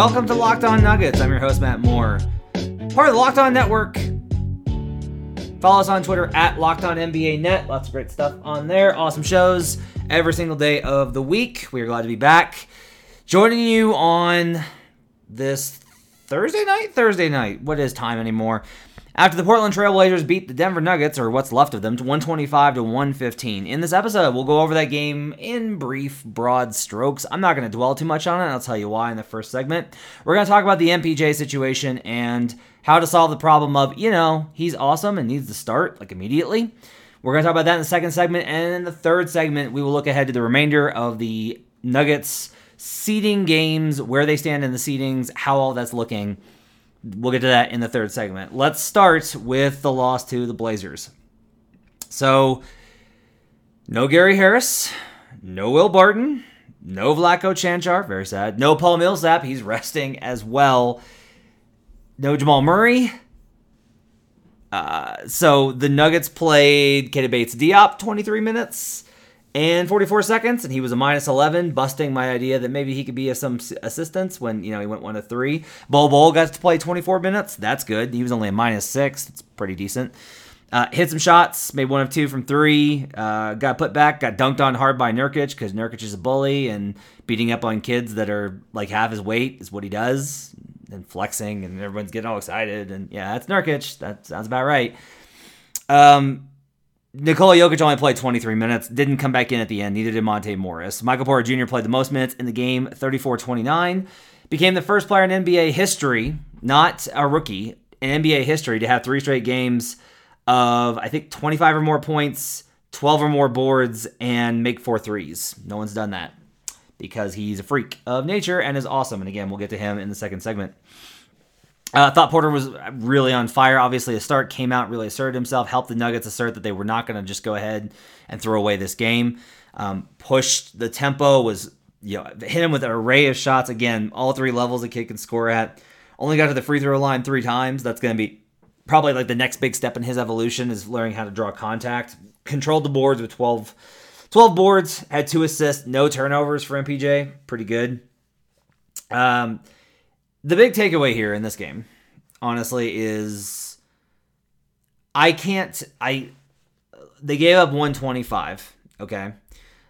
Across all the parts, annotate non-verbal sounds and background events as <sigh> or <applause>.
Welcome to Locked On Nuggets. I'm your host, Matt Moore. Part of the Locked On Network. Follow us on Twitter at Locked On NBA Net. Lots of great stuff on there. Awesome shows every single day of the week. We are glad to be back. Joining you on this Thursday night? Thursday night. What is time anymore? After the Portland Trailblazers beat the Denver Nuggets, or what's left of them, to 125 to 115. In this episode, we'll go over that game in brief, broad strokes. I'm not going to dwell too much on it. I'll tell you why in the first segment. We're going to talk about the MPJ situation and how to solve the problem of, you know, he's awesome and needs to start like immediately. We're going to talk about that in the second segment. And in the third segment, we will look ahead to the remainder of the Nuggets seeding games, where they stand in the seedings, how all that's looking. We'll get to that in the third segment. Let's start with the loss to the Blazers. So, no Gary Harris, no Will Barton, no Vlatko Cancar, very sad. No Paul Millsap, he's resting as well. No Jamal Murray. Uh, so the Nuggets played Keita Bates Diop 23 minutes and 44 seconds, and he was a minus 11, busting my idea that maybe he could be of some assistance when you know he went one to three. Bol Bol got to play 24 minutes. That's good. He was only a minus six. That's pretty decent. Uh, hit some shots, made one of two from three. Uh, got put back, got dunked on hard by Nurkic because Nurkic is a bully and beating up on kids that are like half his weight is what he does, and flexing, and everyone's getting all excited. And yeah, that's Nurkic. That sounds about right. Um, Nikola Jokic only played 23 minutes, didn't come back in at the end, neither did Monte Morris. Michael Porter Jr. played the most minutes in the game, 34 29. Became the first player in NBA history, not a rookie, in NBA history to have three straight games of, I think, 25 or more points, 12 or more boards, and make four threes. No one's done that because he's a freak of nature and is awesome. And again, we'll get to him in the second segment. I uh, thought Porter was really on fire. Obviously, a start came out, really asserted himself, helped the Nuggets assert that they were not going to just go ahead and throw away this game. Um, pushed the tempo, was you know hit him with an array of shots. Again, all three levels a kid can score at. Only got to the free throw line three times. That's going to be probably like the next big step in his evolution is learning how to draw contact. Controlled the boards with 12, 12 boards, had two assists, no turnovers for MPJ. Pretty good. Um, the big takeaway here in this game, honestly, is I can't. I they gave up 125. Okay,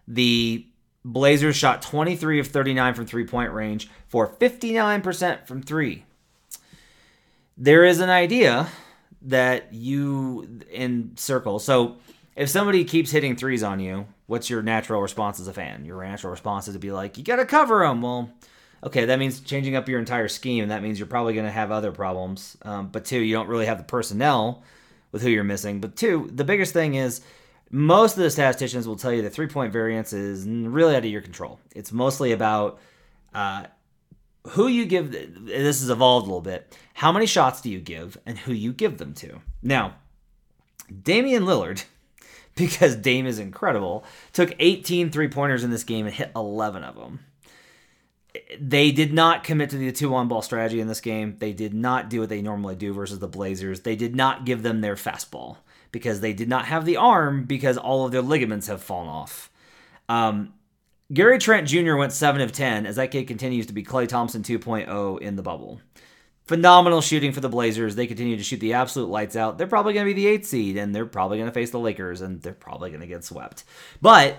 the Blazers shot 23 of 39 from three point range for 59% from three. There is an idea that you in circle. So if somebody keeps hitting threes on you, what's your natural response as a fan? Your natural response is to be like, you got to cover them. Well, okay, that means changing up your entire scheme. That means you're probably going to have other problems. Um, but two, you don't really have the personnel with who you're missing. But two, the biggest thing is most of the statisticians will tell you the three point variance is really out of your control. It's mostly about uh, who you give. This has evolved a little bit. How many shots do you give and who you give them to? Now, Damian Lillard. <laughs> Because Dame is incredible, took 18 three pointers in this game and hit 11 of them they did not commit to the two on ball strategy in this game. They did not do what they normally do versus the Blazers. They did not give them their fastball because they did not have the arm because all of their ligaments have fallen off. Um, Gary Trent Jr. went 7 of 10 as that kid continues to be Klay Thompson 2.0 in the bubble. Phenomenal shooting for the Blazers. They continue to shoot the absolute lights out. They're probably going to be the eighth seed, and they're probably going to face the Lakers, and they're probably going to get swept. But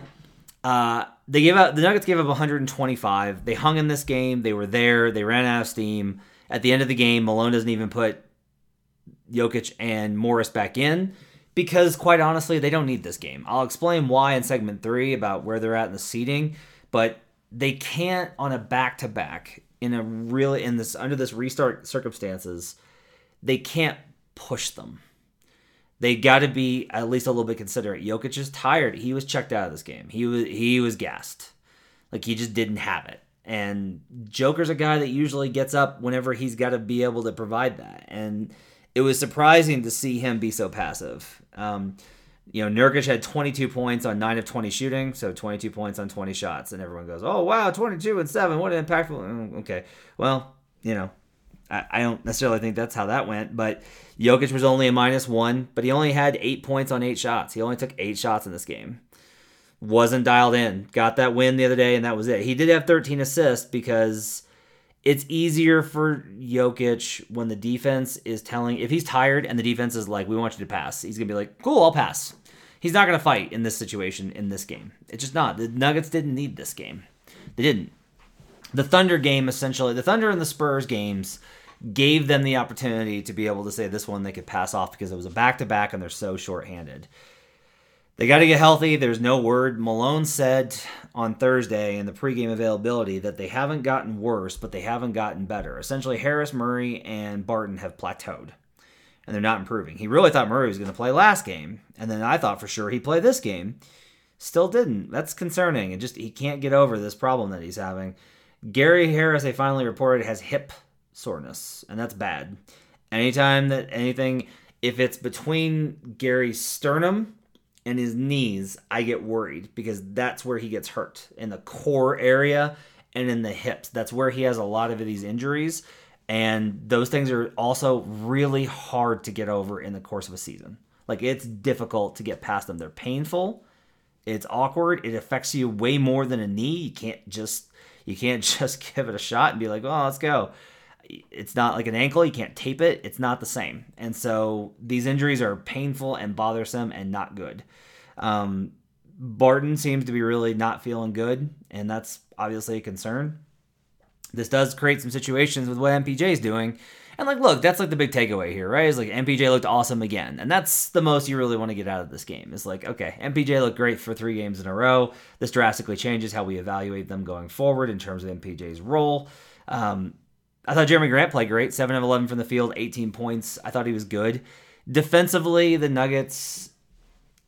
uh, they gave up the Nuggets gave up 125. They hung in this game. They were there. They ran out of steam. At the end of the game, Malone doesn't even put Jokic and Morris back in because, quite honestly, they don't need this game. I'll explain why in segment three about where they're at in the seeding, but they can't on a back to back in a really in this under this restart circumstances. They can't push them they got to be at least a little bit considerate. Jokic is tired. He was checked out of this game. He was he was gassed. Like he just didn't have it. And Joker's a guy that usually gets up whenever he's got to be able to provide that. And it was surprising to see him be so passive. Um, you know, Nurkic had 22 points on 9 of 20 shooting, so 22 points on 20 shots. And everyone goes, oh, wow, 22 and 7. What an impactful. Mm, okay. Well, you know, I, don't necessarily think that's how that went, but Jokic was only a minus one, but he only had eight points on eight shots. He only took eight shots in this game. Wasn't dialed in. Got that win the other day, and that was it. He did have 13 assists because it's easier for Jokic when the defense is telling if he's tired and the defense is like, "We want you to pass." He's gonna be like, "Cool, I'll pass." He's not gonna fight in this situation in this game. It's just not. The Nuggets didn't need this game. They didn't. The Thunder game essentially, the Thunder and the Spurs games gave them the opportunity to be able to say this one they could pass off because it was a back to back and they're so short-handed. They got to get healthy. There's no word. Malone said on Thursday in the pregame availability that they haven't gotten worse, but they haven't gotten better. Essentially, Harris, Murray, and Barton have plateaued, and they're not improving. He really thought Murray was going to play last game, and then I thought for sure he'd play this game. Still didn't. That's concerning, and just he can't get over this problem that he's having. Gary Harris, they finally reported, has hip soreness, and that's bad. Anytime that anything, if it's between Gary's sternum and his knees, I get worried because that's where he gets hurt in the core area and in the hips. That's where he has a lot of these injuries. And those things are also really hard to get over in the course of a season. Like it's difficult to get past them. They're painful. It's awkward. It affects you way more than a knee. You can't just you can't <laughs> just give it a shot and be like, "Oh, let's go." It's not like an ankle. You can't tape it. It's not the same. And so these injuries are painful and bothersome and not good. Um, Barton seems to be really not feeling good, and that's obviously a concern. This does create some situations with what MPJ is doing. And like, look, that's like the big takeaway here, right? Is like MPJ looked awesome again, and that's the most you really want to get out of this game. Is like, okay, MPJ looked great for three games in a row. This drastically changes how we evaluate them going forward in terms of MPJ's role. Um, I thought Jerami Grant played great, seven of eleven from the field, eighteen points. I thought he was good. Defensively, the Nuggets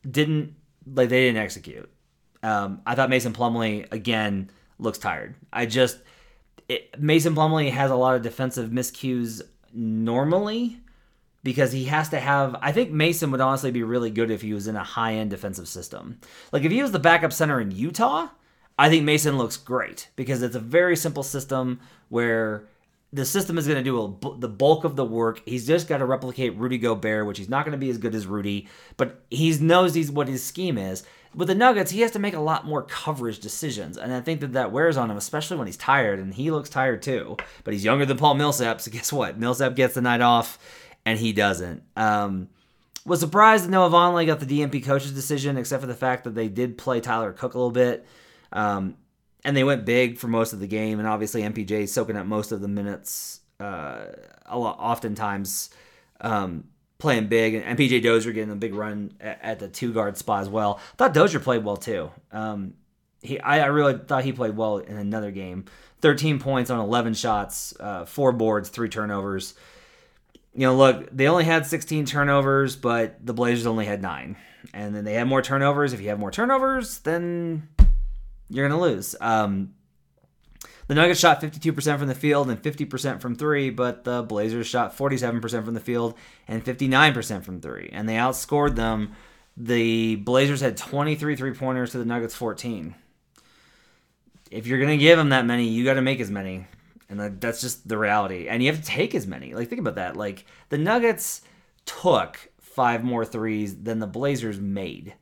didn't like they didn't execute. Um, I thought Mason Plumlee again looks tired. I just it, Mason Plumlee has a lot of defensive miscues normally because he has to have. I think Mason would honestly be really good if he was in a high end defensive system. Like if he was the backup center in Utah, I think Mason looks great because it's a very simple system where the system is going to do a, the bulk of the work. He's just got to replicate Rudy Gobert, which he's not going to be as good as Rudy, but he knows he's what his scheme is. With the Nuggets, he has to make a lot more coverage decisions, and I think that that wears on him, especially when he's tired, and he looks tired too. But he's younger than Paul Millsap, so <laughs> guess what? Millsap gets the night off, and he doesn't. Um, was surprised that Noah Vonleh got the DNP coach's decision, except for the fact that they did play Tyler Cook a little bit. Um, and they went big for most of the game, and obviously MPJ soaking up most of the minutes. Uh, a lot, oftentimes um, playing big, and MPJ Dozier getting a big run at, at, the two guard spot as well. I thought Dozier played well too. Um, he, I, I, really thought he played well in another game. 13 points on 11 shots, uh, four boards, three turnovers. You know, look, they only had 16 turnovers, but the Blazers only had nine. And then they had more turnovers. If you have more turnovers, then you're going to lose. Um, the Nuggets shot 52% from the field and 50% from three, but the Blazers shot 47% from the field and 59% from three, and they outscored them. The Blazers had 23 three pointers to the Nuggets 14. If you're going to give them that many, you got to make as many. And that's just the reality. And you have to take as many. Like, think about that. Like, the Nuggets took five more threes than the Blazers made.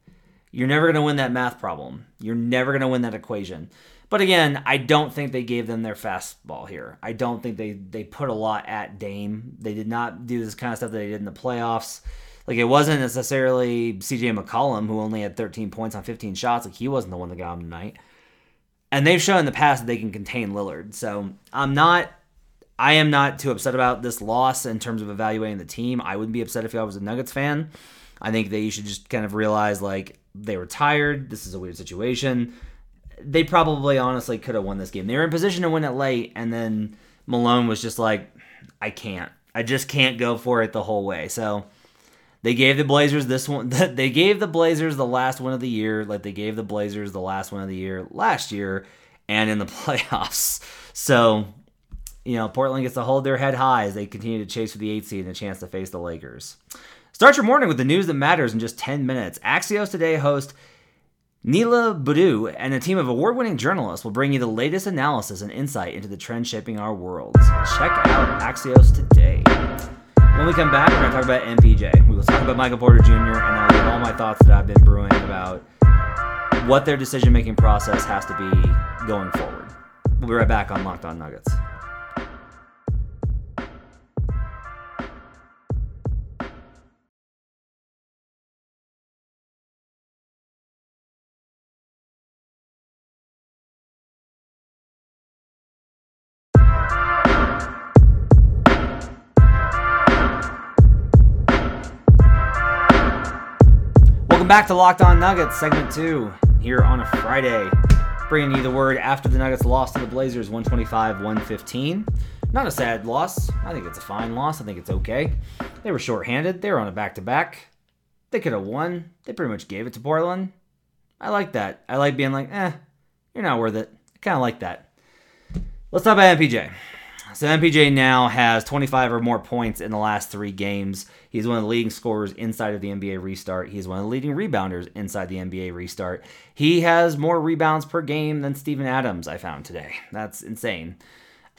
You're never going to win that math problem. You're never going to win that equation. But again, I don't think they gave them their fastball here. I don't think they they put a lot at Dame. They did not do this kind of stuff that they did in the playoffs. Like it wasn't necessarily CJ McCollum who only had 13 points on 15 shots. Like he wasn't the one that got him tonight. And they've shown in the past that they can contain Lillard. So I'm not I am not too upset about this loss in terms of evaluating the team. I wouldn't be upset if I was a Nuggets fan. I think that you should just kind of realize like they were tired. This is a weird situation. They probably honestly could have won this game. They were in position to win it late, and then Malone was just like, I can't. I just can't go for it the whole way. So they gave the Blazers this one. <laughs> They gave the Blazers the last one of the year, like they gave the Blazers the last one of the year last year, and in the <laughs> playoffs. So you know, Portland gets to hold their head high as they continue to chase for the eight seed and a chance to face the Lakers. Start your morning with the news that matters in just 10 minutes. Axios Today host Niala Boodhoo and a team of award winning journalists will bring you the latest analysis and insight into the trends shaping our world. Check out Axios Today. When we come back, we're going to talk about MPJ. We will talk about Michael Porter Jr., and I'll give all my thoughts that I've been brewing about what their decision making process has to be going forward. We'll be right back on Locked On Nuggets. Back to Locked On Nuggets, segment two, here on a Friday. Bringing you the word after the Nuggets lost to the Blazers 125 115. Not a sad loss. I think it's a fine loss. I think it's okay. They were shorthanded. They were on a back to back. They could have won. They pretty much gave it to Portland. I like that. I like being like, eh, you're not worth it. I kind of like that. Let's talk about MPJ. So MPJ now has 25 or more points in the last three games. He's one of the leading scorers inside of the NBA restart. He's one of the leading rebounders inside the NBA restart. He has more rebounds per game than Steven Adams, I found today. That's insane.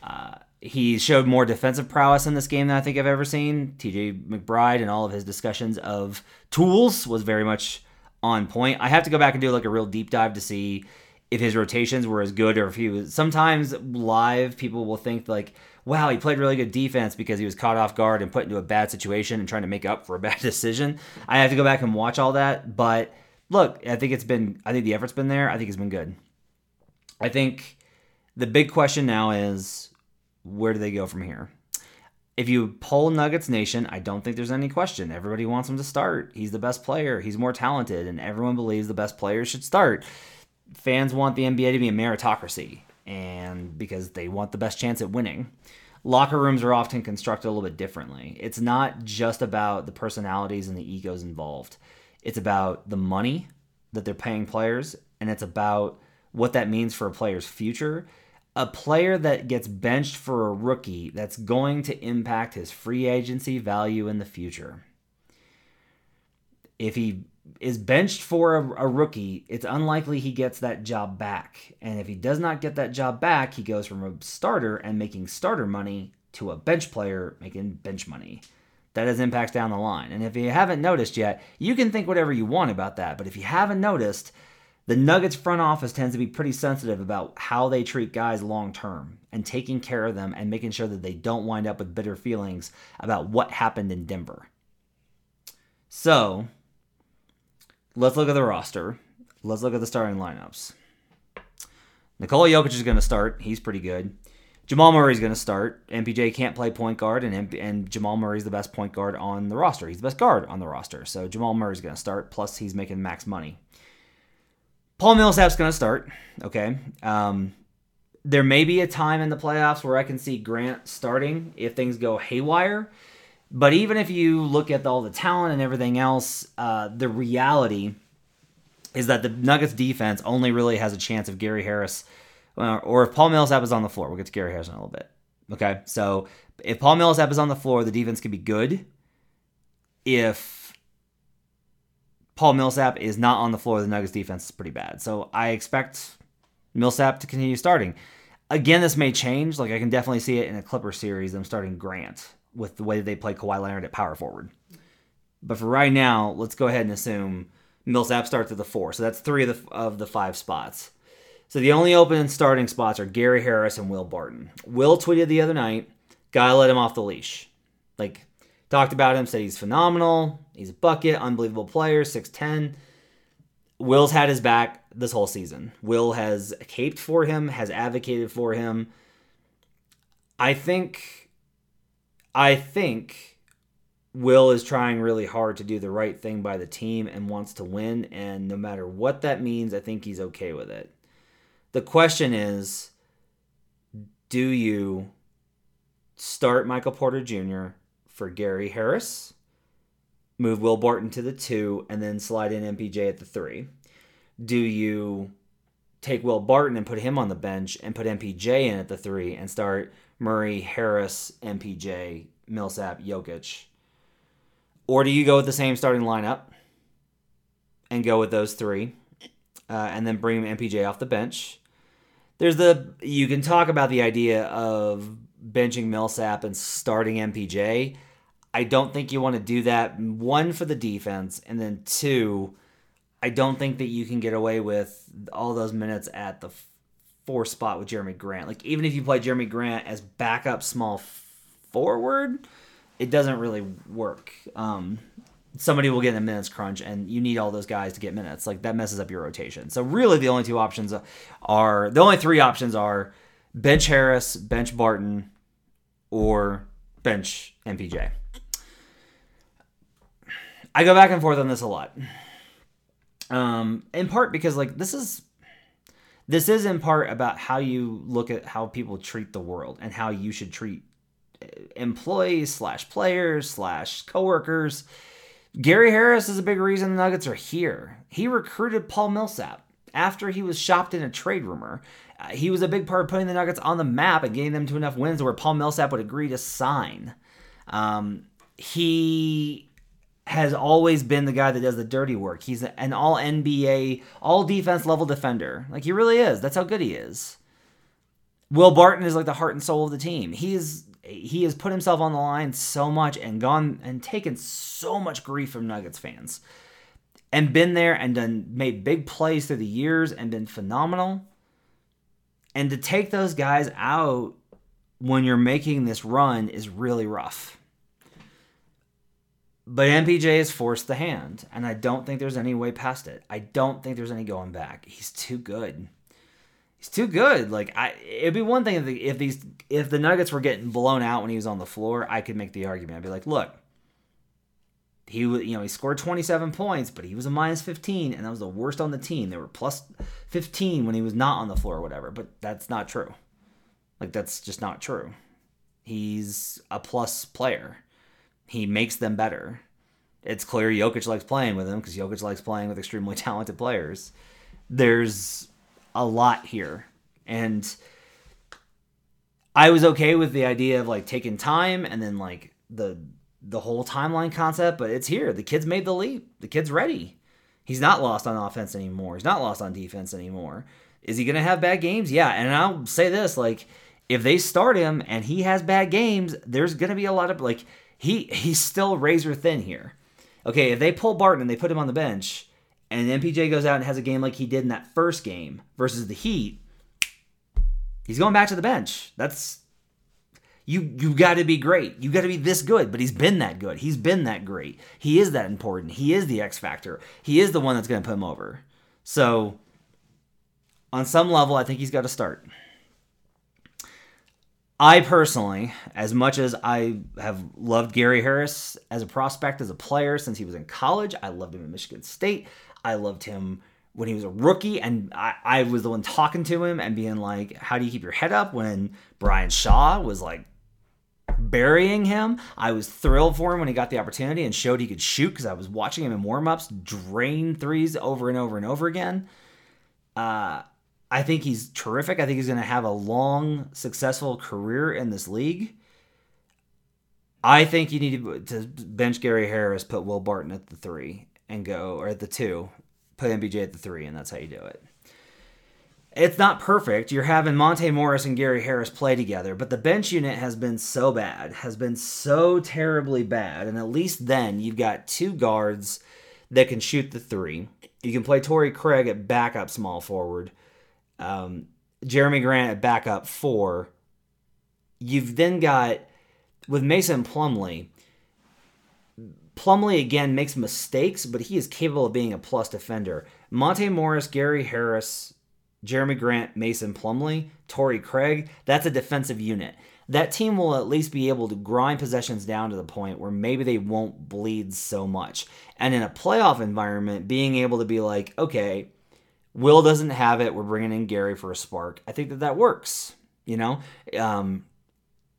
Uh, he showed more defensive prowess in this game than I think I've ever seen. TJ McBride and all of his discussions of tools was very much on point. I have to go back and do like a real deep dive to see if his rotations were as good or if he was sometimes live people will think like wow he played really good defense because he was caught off guard and put into a bad situation and trying to make up for a <laughs> bad decision i have to go back and watch all that but look i think it's been i think the effort's been there i think it's been good i think the big question now is where do they go from here if you poll Nuggets Nation, I don't think there's any question. Everybody wants him to start. He's the best player. He's more talented, and everyone believes the best players should start fans want the NBA to be a meritocracy, and because they want the best chance at winning. Locker rooms are often constructed a little bit differently. It's not just about the personalities and the egos involved. It's about the money that they're paying players, and it's about what that means for a player's future. A player that gets benched for a rookie that's going to impact his free agency value in the future. If he is benched for a, a, rookie, it's unlikely he gets that job back. And if he does not get that job back, he goes from a starter and making starter money to a bench player making bench money. That has impacts down the line. And if you haven't noticed yet, you can think whatever you want about that. But if you haven't noticed, the Nuggets front office tends to be pretty sensitive about how they treat guys long term and taking care of them and making sure that they don't wind up with bitter feelings about what happened in Denver. So, Let's look at the roster. Let's look at the starting lineups. Nikola Jokic is going to start. He's pretty good. Jamal Murray is going to start. MPJ can't play point guard, and and Jamal Murray is the best point guard on the roster. He's the best guard on the roster. So Jamal Murray is going to start. Plus, he's making max money. Paul Millsap's going to start. Okay. Um, there may be a time in the playoffs where I can see Grant starting if things go haywire. But even if you look at all the talent and everything else, uh, the reality is that the Nuggets defense only really has a chance of Gary Harris, uh, or if Paul Millsap is on the floor. We'll get to Gary Harris in a little bit. Okay, so if Paul Millsap is on the floor, the defense could be good. If Paul Millsap is not on the floor, the Nuggets defense is pretty bad. So I expect Millsap to continue starting. Again, this may change. Like I can definitely see it in a Clipper series. them starting Grant with the way they play Kawhi Leonard at power forward. But for right now, let's go ahead and assume Millsap starts at the four. So that's three of the, of the five spots. So the only open starting spots are Gary Harris and Will Barton. Will tweeted the other night, gotta let him off the leash. Like, talked about him, said he's phenomenal. He's a bucket, unbelievable player, 6'10. Will's had his back this whole season. Will has caped for him, has advocated for him. I think I think Will is trying really hard to do the right thing by the team and wants to win. And no matter what that means, I think he's okay with it. The question is do you start Michael Porter Jr. for Gary Harris, move Will Barton to the two, and then slide in MPJ at the three? Do you take Will Barton and put him on the bench and put MPJ in at the three and start Murray, Harris, MPJ, Millsap, Jokic? Or do you go with the same starting lineup and go with those three uh, and then bring MPJ off the bench? There's the, you can talk about the idea of benching Millsap and starting MPJ. I don't think you want to do that. One, for the defense, and then two, I don't think that you can get away with all those minutes at the four spot with Jerami Grant. Like even if you play Jerami Grant as backup small forward, it doesn't really work. Um, somebody will get in a minutes crunch, and you need all those guys to get minutes. Like that messes up your rotation. So really, the only two options are the only three options are bench Harris, bench Barton, or bench MPJ. I go back and forth on this a lot. Um, in part because like this is this is in part about how you look at how people treat the world and how you should treat uh, employees slash players slash coworkers. Gary Harris is a big reason the Nuggets are here. He recruited Paul Millsap after he was shopped in a trade rumor. Uh, he was a big part of putting the Nuggets on the map and getting them to enough wins where Paul Millsap would agree to sign. Um, he has always been the guy that does the dirty work. He's an all NBA, all defense level defender. Like he really is. That's how good he is. Will Barton is like the heart and soul of the team. He is he has put himself on the line so much and gone and taken so much grief from Nuggets fans. And been there and done made big plays through the years and been phenomenal. And to take those guys out when you're making this run is really rough. But MPJ has forced the hand, and I don't think there's any way past it. I don't think there's any going back. He's too good. He's too good. Like I, it'd be one thing if, the, if these if the Nuggets were getting blown out when he was on the floor, I could make the argument. I'd be like, look, he you know he scored 27 points, but he was a minus 15, and that was the worst on the team. They were plus 15 when he was not on the floor or whatever. But that's not true. Like that's just not true. He's a plus player he makes them better. It's clear Jokic likes playing with him because Jokic likes playing with extremely <laughs> talented players. There's a lot here. And I was okay with the idea of like taking time and then like the the whole timeline concept, but it's here. The kid's made the leap. The kid's ready. He's not lost on offense anymore. He's not lost on defense anymore. Is he going to have bad games? Yeah, and I'll say this like if they start him and he has bad games, there's going to be a lot of like he he's still razor thin here. Okay, if they pull Barton and they put him on the bench, and MPJ goes out and has a game like he did in that first game versus the Heat, he's going back to the bench. That's you you got to be great. You got to be this good, but he's been that good. He's been that great. He is that important. He is the X factor. He is the one that's going to put him over. So on some level, I think he's got to start. I personally, as much as I have loved Gary Harris as a prospect, as a player since he was in college, I loved him at Michigan State. I loved him when he was a rookie, and I, I was the one talking to him and being like, How do you keep your head up when Brian Shaw was like burying him? I was thrilled for him when he got the opportunity and showed he could shoot because I was watching him in warmups drain threes over and over and over again. Uh, I think he's terrific. I think he's going to have a long, successful career in this league. I think you need to, bench Gary Harris, put Will Barton at the three, and go, or at the two, put MPJ at the three, and that's how you do it. It's not perfect. You're having Monte Morris and Gary Harris play together, but the bench unit has been so bad, has been so terribly bad, and at least then you've got two guards that can shoot the three. You can play Torrey Craig at backup small forward um, Jerami Grant at backup four. You've then got with Mason Plumlee. Plumlee again makes mistakes, but he is capable of being a plus defender. Monte Morris, Gary Harris, Jerami Grant, Mason Plumlee, Torrey Craig, that's a defensive unit. That team will at least be able to grind possessions down to the point where maybe they won't bleed so much. And in a playoff environment, being able to be like, okay, Will doesn't have it. We're bringing in Gary for a spark. I think that that works. You know, um,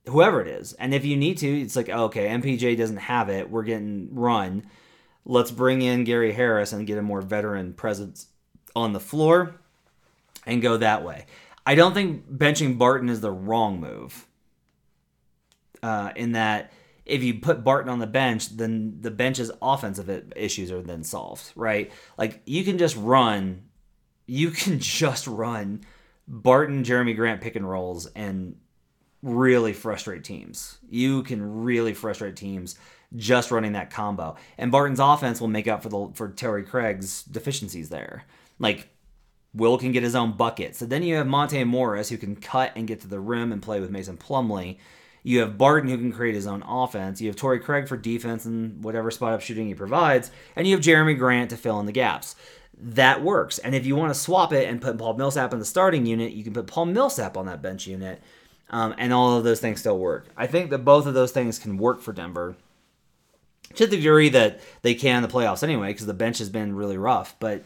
whoever it is, and if you need to, it's like okay, MPJ doesn't have it. We're getting run. Let's bring in Gary Harris and get a more veteran presence on the floor, and go that way. I don't think benching Barton is the wrong move. Uh, in that if you put Barton on the bench, then the bench's offensive issues are then solved, right? Like you can just run you can <laughs> just run Barton, Jerami Grant pick and rolls and really frustrate teams. You can really frustrate teams just running that combo. And Barton's offense will make up for the for Torrey Craig's deficiencies there. Like Will can get his own bucket. So then you have Monte Morris who can cut and get to the rim and play with Mason Plumlee. You have Barton who can create his own offense. You have Torrey Craig for defense and whatever spot up shooting he provides. And you have Jerami Grant to fill in the gaps that works. And if you want to swap it and put Paul Millsap in the starting unit, you can put Paul Millsap on that bench unit, um, and all of those things still work. I think that both of those things can work for Denver. to the degree that they can in the playoffs anyway, because the bench has been really rough. But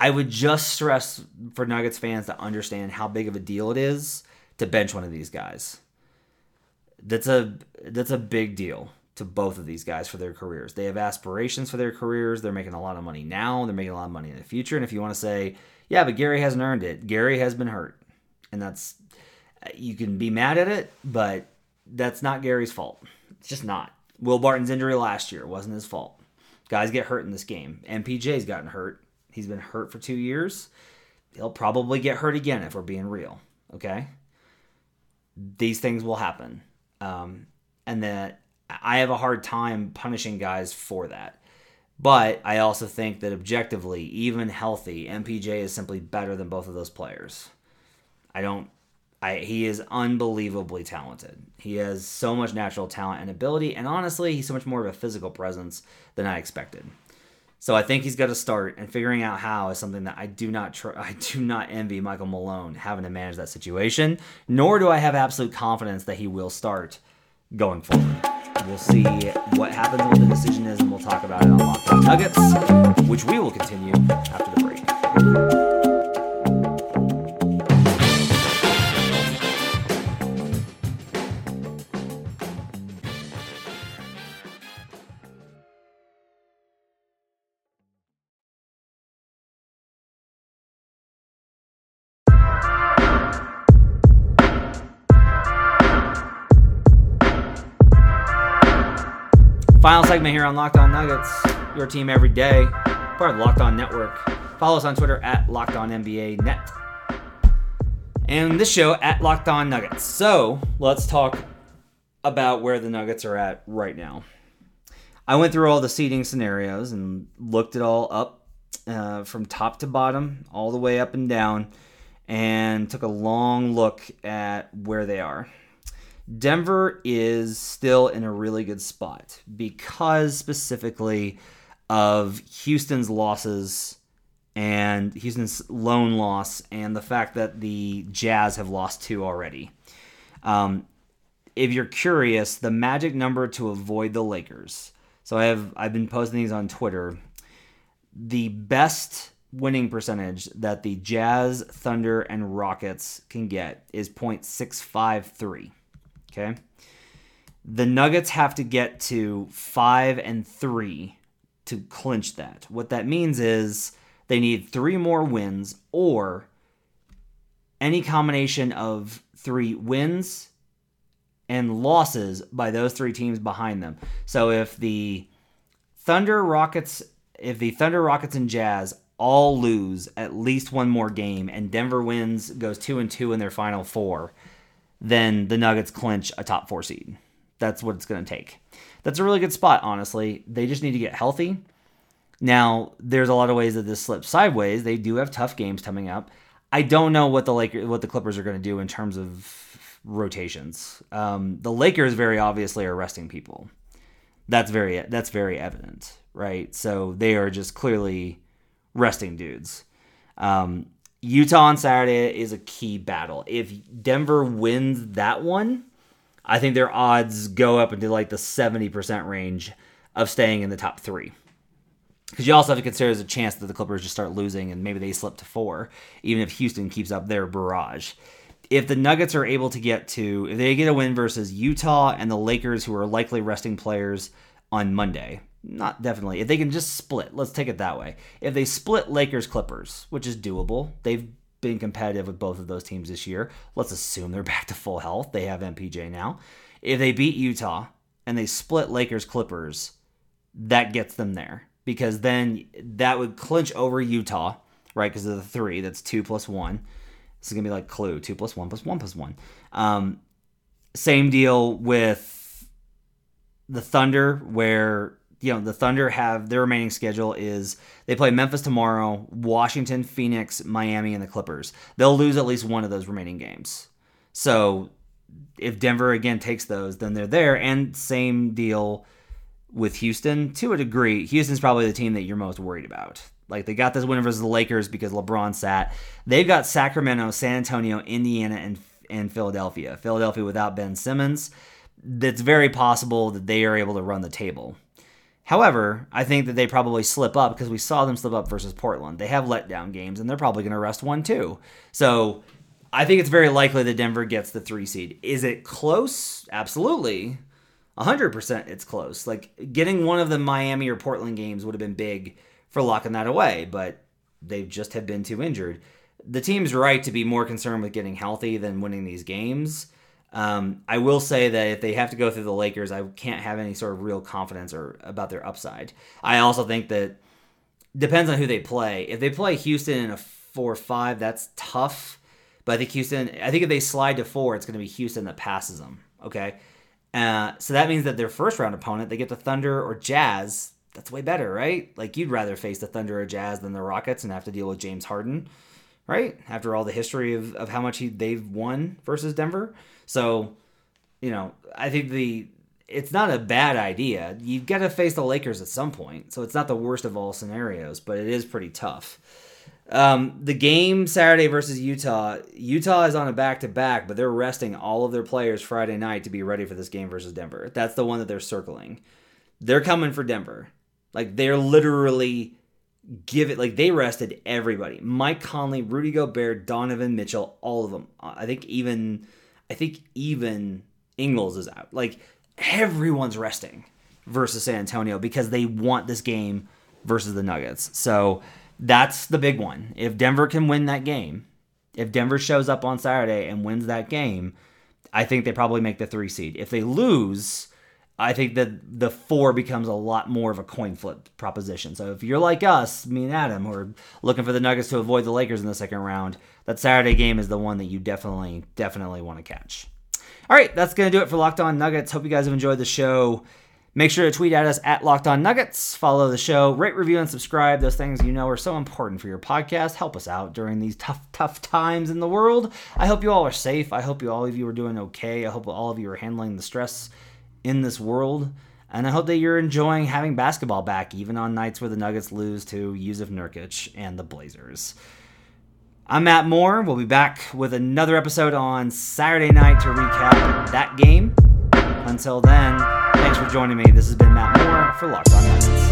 I would just stress for Nuggets fans to understand how big of a deal it is to bench one of these guys. That's a that's a big deal to both of these guys for their careers. They have aspirations for their careers. They're making a lot of money now. They're making a lot of money in the future. And if you want to say, yeah, but Gary hasn't earned it, Gary has been hurt, and that's you can be mad at it, but that's not Gary's fault. It's just not. Will Barton's injury last year wasn't his fault. Guys get hurt in this game. MPJ's gotten hurt. He's been hurt for two years. He'll probably get hurt again if we're being real. Okay. These things will happen. Um, and that I have a hard time punishing guys for that. But I also think that objectively, even healthy, MPJ is simply better than both of those players. I don't I, he is unbelievably talented. He has so much natural talent and ability, and honestly, he's so much more of a physical presence than I expected. So I think he's got to start, and figuring out how is something that I do not tr- <laughs> I do not envy Michael Malone having to manage that situation. Nor do I have absolute confidence that he will start going forward. We'll see what happens, what the decision is, and we'll talk about it on Locked On Nuggets, which we will continue after the break. Final segment here on Locked On Nuggets, your team every day, part of the Locked On Network. Follow us on Twitter at Locked On NBA Net. And this show at Locked On Nuggets. So let's talk about where the Nuggets are at right now. I went through all the seeding scenarios and looked it all up uh, from top to bottom, all the way up and down, and took a long look at where they are. Denver is still in a really good spot because specifically of Houston's losses and Houston's lone loss and the fact that the Jazz have lost two already. Um, if you're curious, the magic number to avoid the Lakers. So I have I've been posting these on Twitter. The best winning percentage that the Jazz, Thunder, and Rockets can get is 0.653. Okay. The Nuggets have to get to five and three to clinch that. What that means is they need three more wins or any combination of three wins and losses by those three teams behind them. So if the Thunder, Rockets, if the Thunder, Rockets, and Jazz all lose at least one more game and Denver wins, goes two and two in their final four, then the Nuggets clinch a top four seed. That's what it's going to take. That's a really good spot, honestly. They just need to get healthy. Now, there's a lot of ways that this slips sideways. They do have tough games coming up. I don't know what the Lakers, what the Clippers are going to do in terms of rotations. Um, the Lakers very obviously are resting people. That's very that's very evident, right? So they are just clearly resting dudes. Um, Utah on Saturday is a key battle. If Denver wins that one, I think their odds go up into like the 70% range of staying in the top three. Because you also have to consider there's a chance that the Clippers just start losing and maybe they slip to four, even if Houston keeps up their barrage. If the Nuggets are able to get to, if they get a win versus Utah and the Lakers, who are likely resting players on Monday, not definitely. If they can just split, let's take it that way. If they split Lakers Clippers, which is doable, they've been competitive with both of those teams this year. Let's assume they're <laughs> back to full health. They have MPJ now. If they beat Utah and they split Lakers Clippers, that gets them there because then that would clinch over Utah, right? Because of the three, that's two plus one. This is gonna be like Clue, two plus one plus one plus one. Um, same deal with the Thunder, where you know the Thunder have their remaining schedule is they play Memphis tomorrow, Washington, Phoenix, Miami, and the Clippers. They'll lose at least one of those remaining games. So if Denver again takes those, then they're there. And same deal with Houston to a degree. Houston's probably the team that you're most worried about. Like they got this win versus the Lakers because LeBron sat. They've got Sacramento, San Antonio, Indiana, and and Philadelphia. Philadelphia without Ben Simmons. That's very possible that they are able to run the table. However, I think that they probably slip up because we saw them slip up versus Portland. They have letdown games, and they're probably going to rest one too. So I think it's very likely that Denver gets the three seed. Is it close? Absolutely. 100% it's close. Like getting one of the Miami or Portland games would have been big for locking that away, but they just have been too injured. The team's right to be more concerned with getting healthy than winning these games. Um, I will say that if they have to go through the Lakers, I can't have any sort of real confidence or about their upside. I also think that depends on who they play. If they play Houston in a four-five, that's tough. But I think Houston. I think if they slide to four, it's going to be Houston that passes them. Okay, uh, so that means that their first round opponent, they get the Thunder or Jazz. That's way better, right? Like you'd rather face the Thunder or Jazz than the Rockets and have to deal with James Harden, right? After all the history of, of how much he, they've won versus Denver. So, you know, I think the it's not a bad idea. You've got to face the Lakers at some point, so it's not the worst of all scenarios, but it is pretty tough. Um, the game Saturday versus Utah, Utah is on a back to back, but they're resting all of their players Friday night to be ready for this game versus Denver. That's the one that they're circling. They're coming for Denver. Like they're literally give it like they rested everybody. Mike Conley, Rudy Gobert, Donovan Mitchell, all of them. Uh, I think even I think even Ingles is out. Like everyone's resting versus San Antonio because they want this game versus the Nuggets. So that's the big one. If Denver can win that game, if Denver shows up on Saturday and wins that game, I think they probably make the three seed. If they lose, I think that the four becomes a lot more of a coin flip proposition. So if you're like us, me and Adam, who are looking for the Nuggets to avoid the Lakers in the second round, that Saturday game is the one that you definitely, definitely want to catch. All right, that's going to do it for Locked On Nuggets. Hope you guys have enjoyed the show. Make sure to tweet at us at Locked On Nuggets. Follow the show, rate, review, and subscribe. Those things you know are so important for your podcast. Help us out during these tough, tough times in the world. I hope you all are safe. I hope you all of you are doing okay. I hope all of you are handling the stress in this world. And I hope that you're enjoying having basketball back, even on nights where the Nuggets lose to Jusuf Nurkic and the Blazers. I'm Matt Moore. We'll be back with another episode on Saturday night to recap that game. Until then, thanks for joining me. This has been Matt Moore for Locked On Nuggets.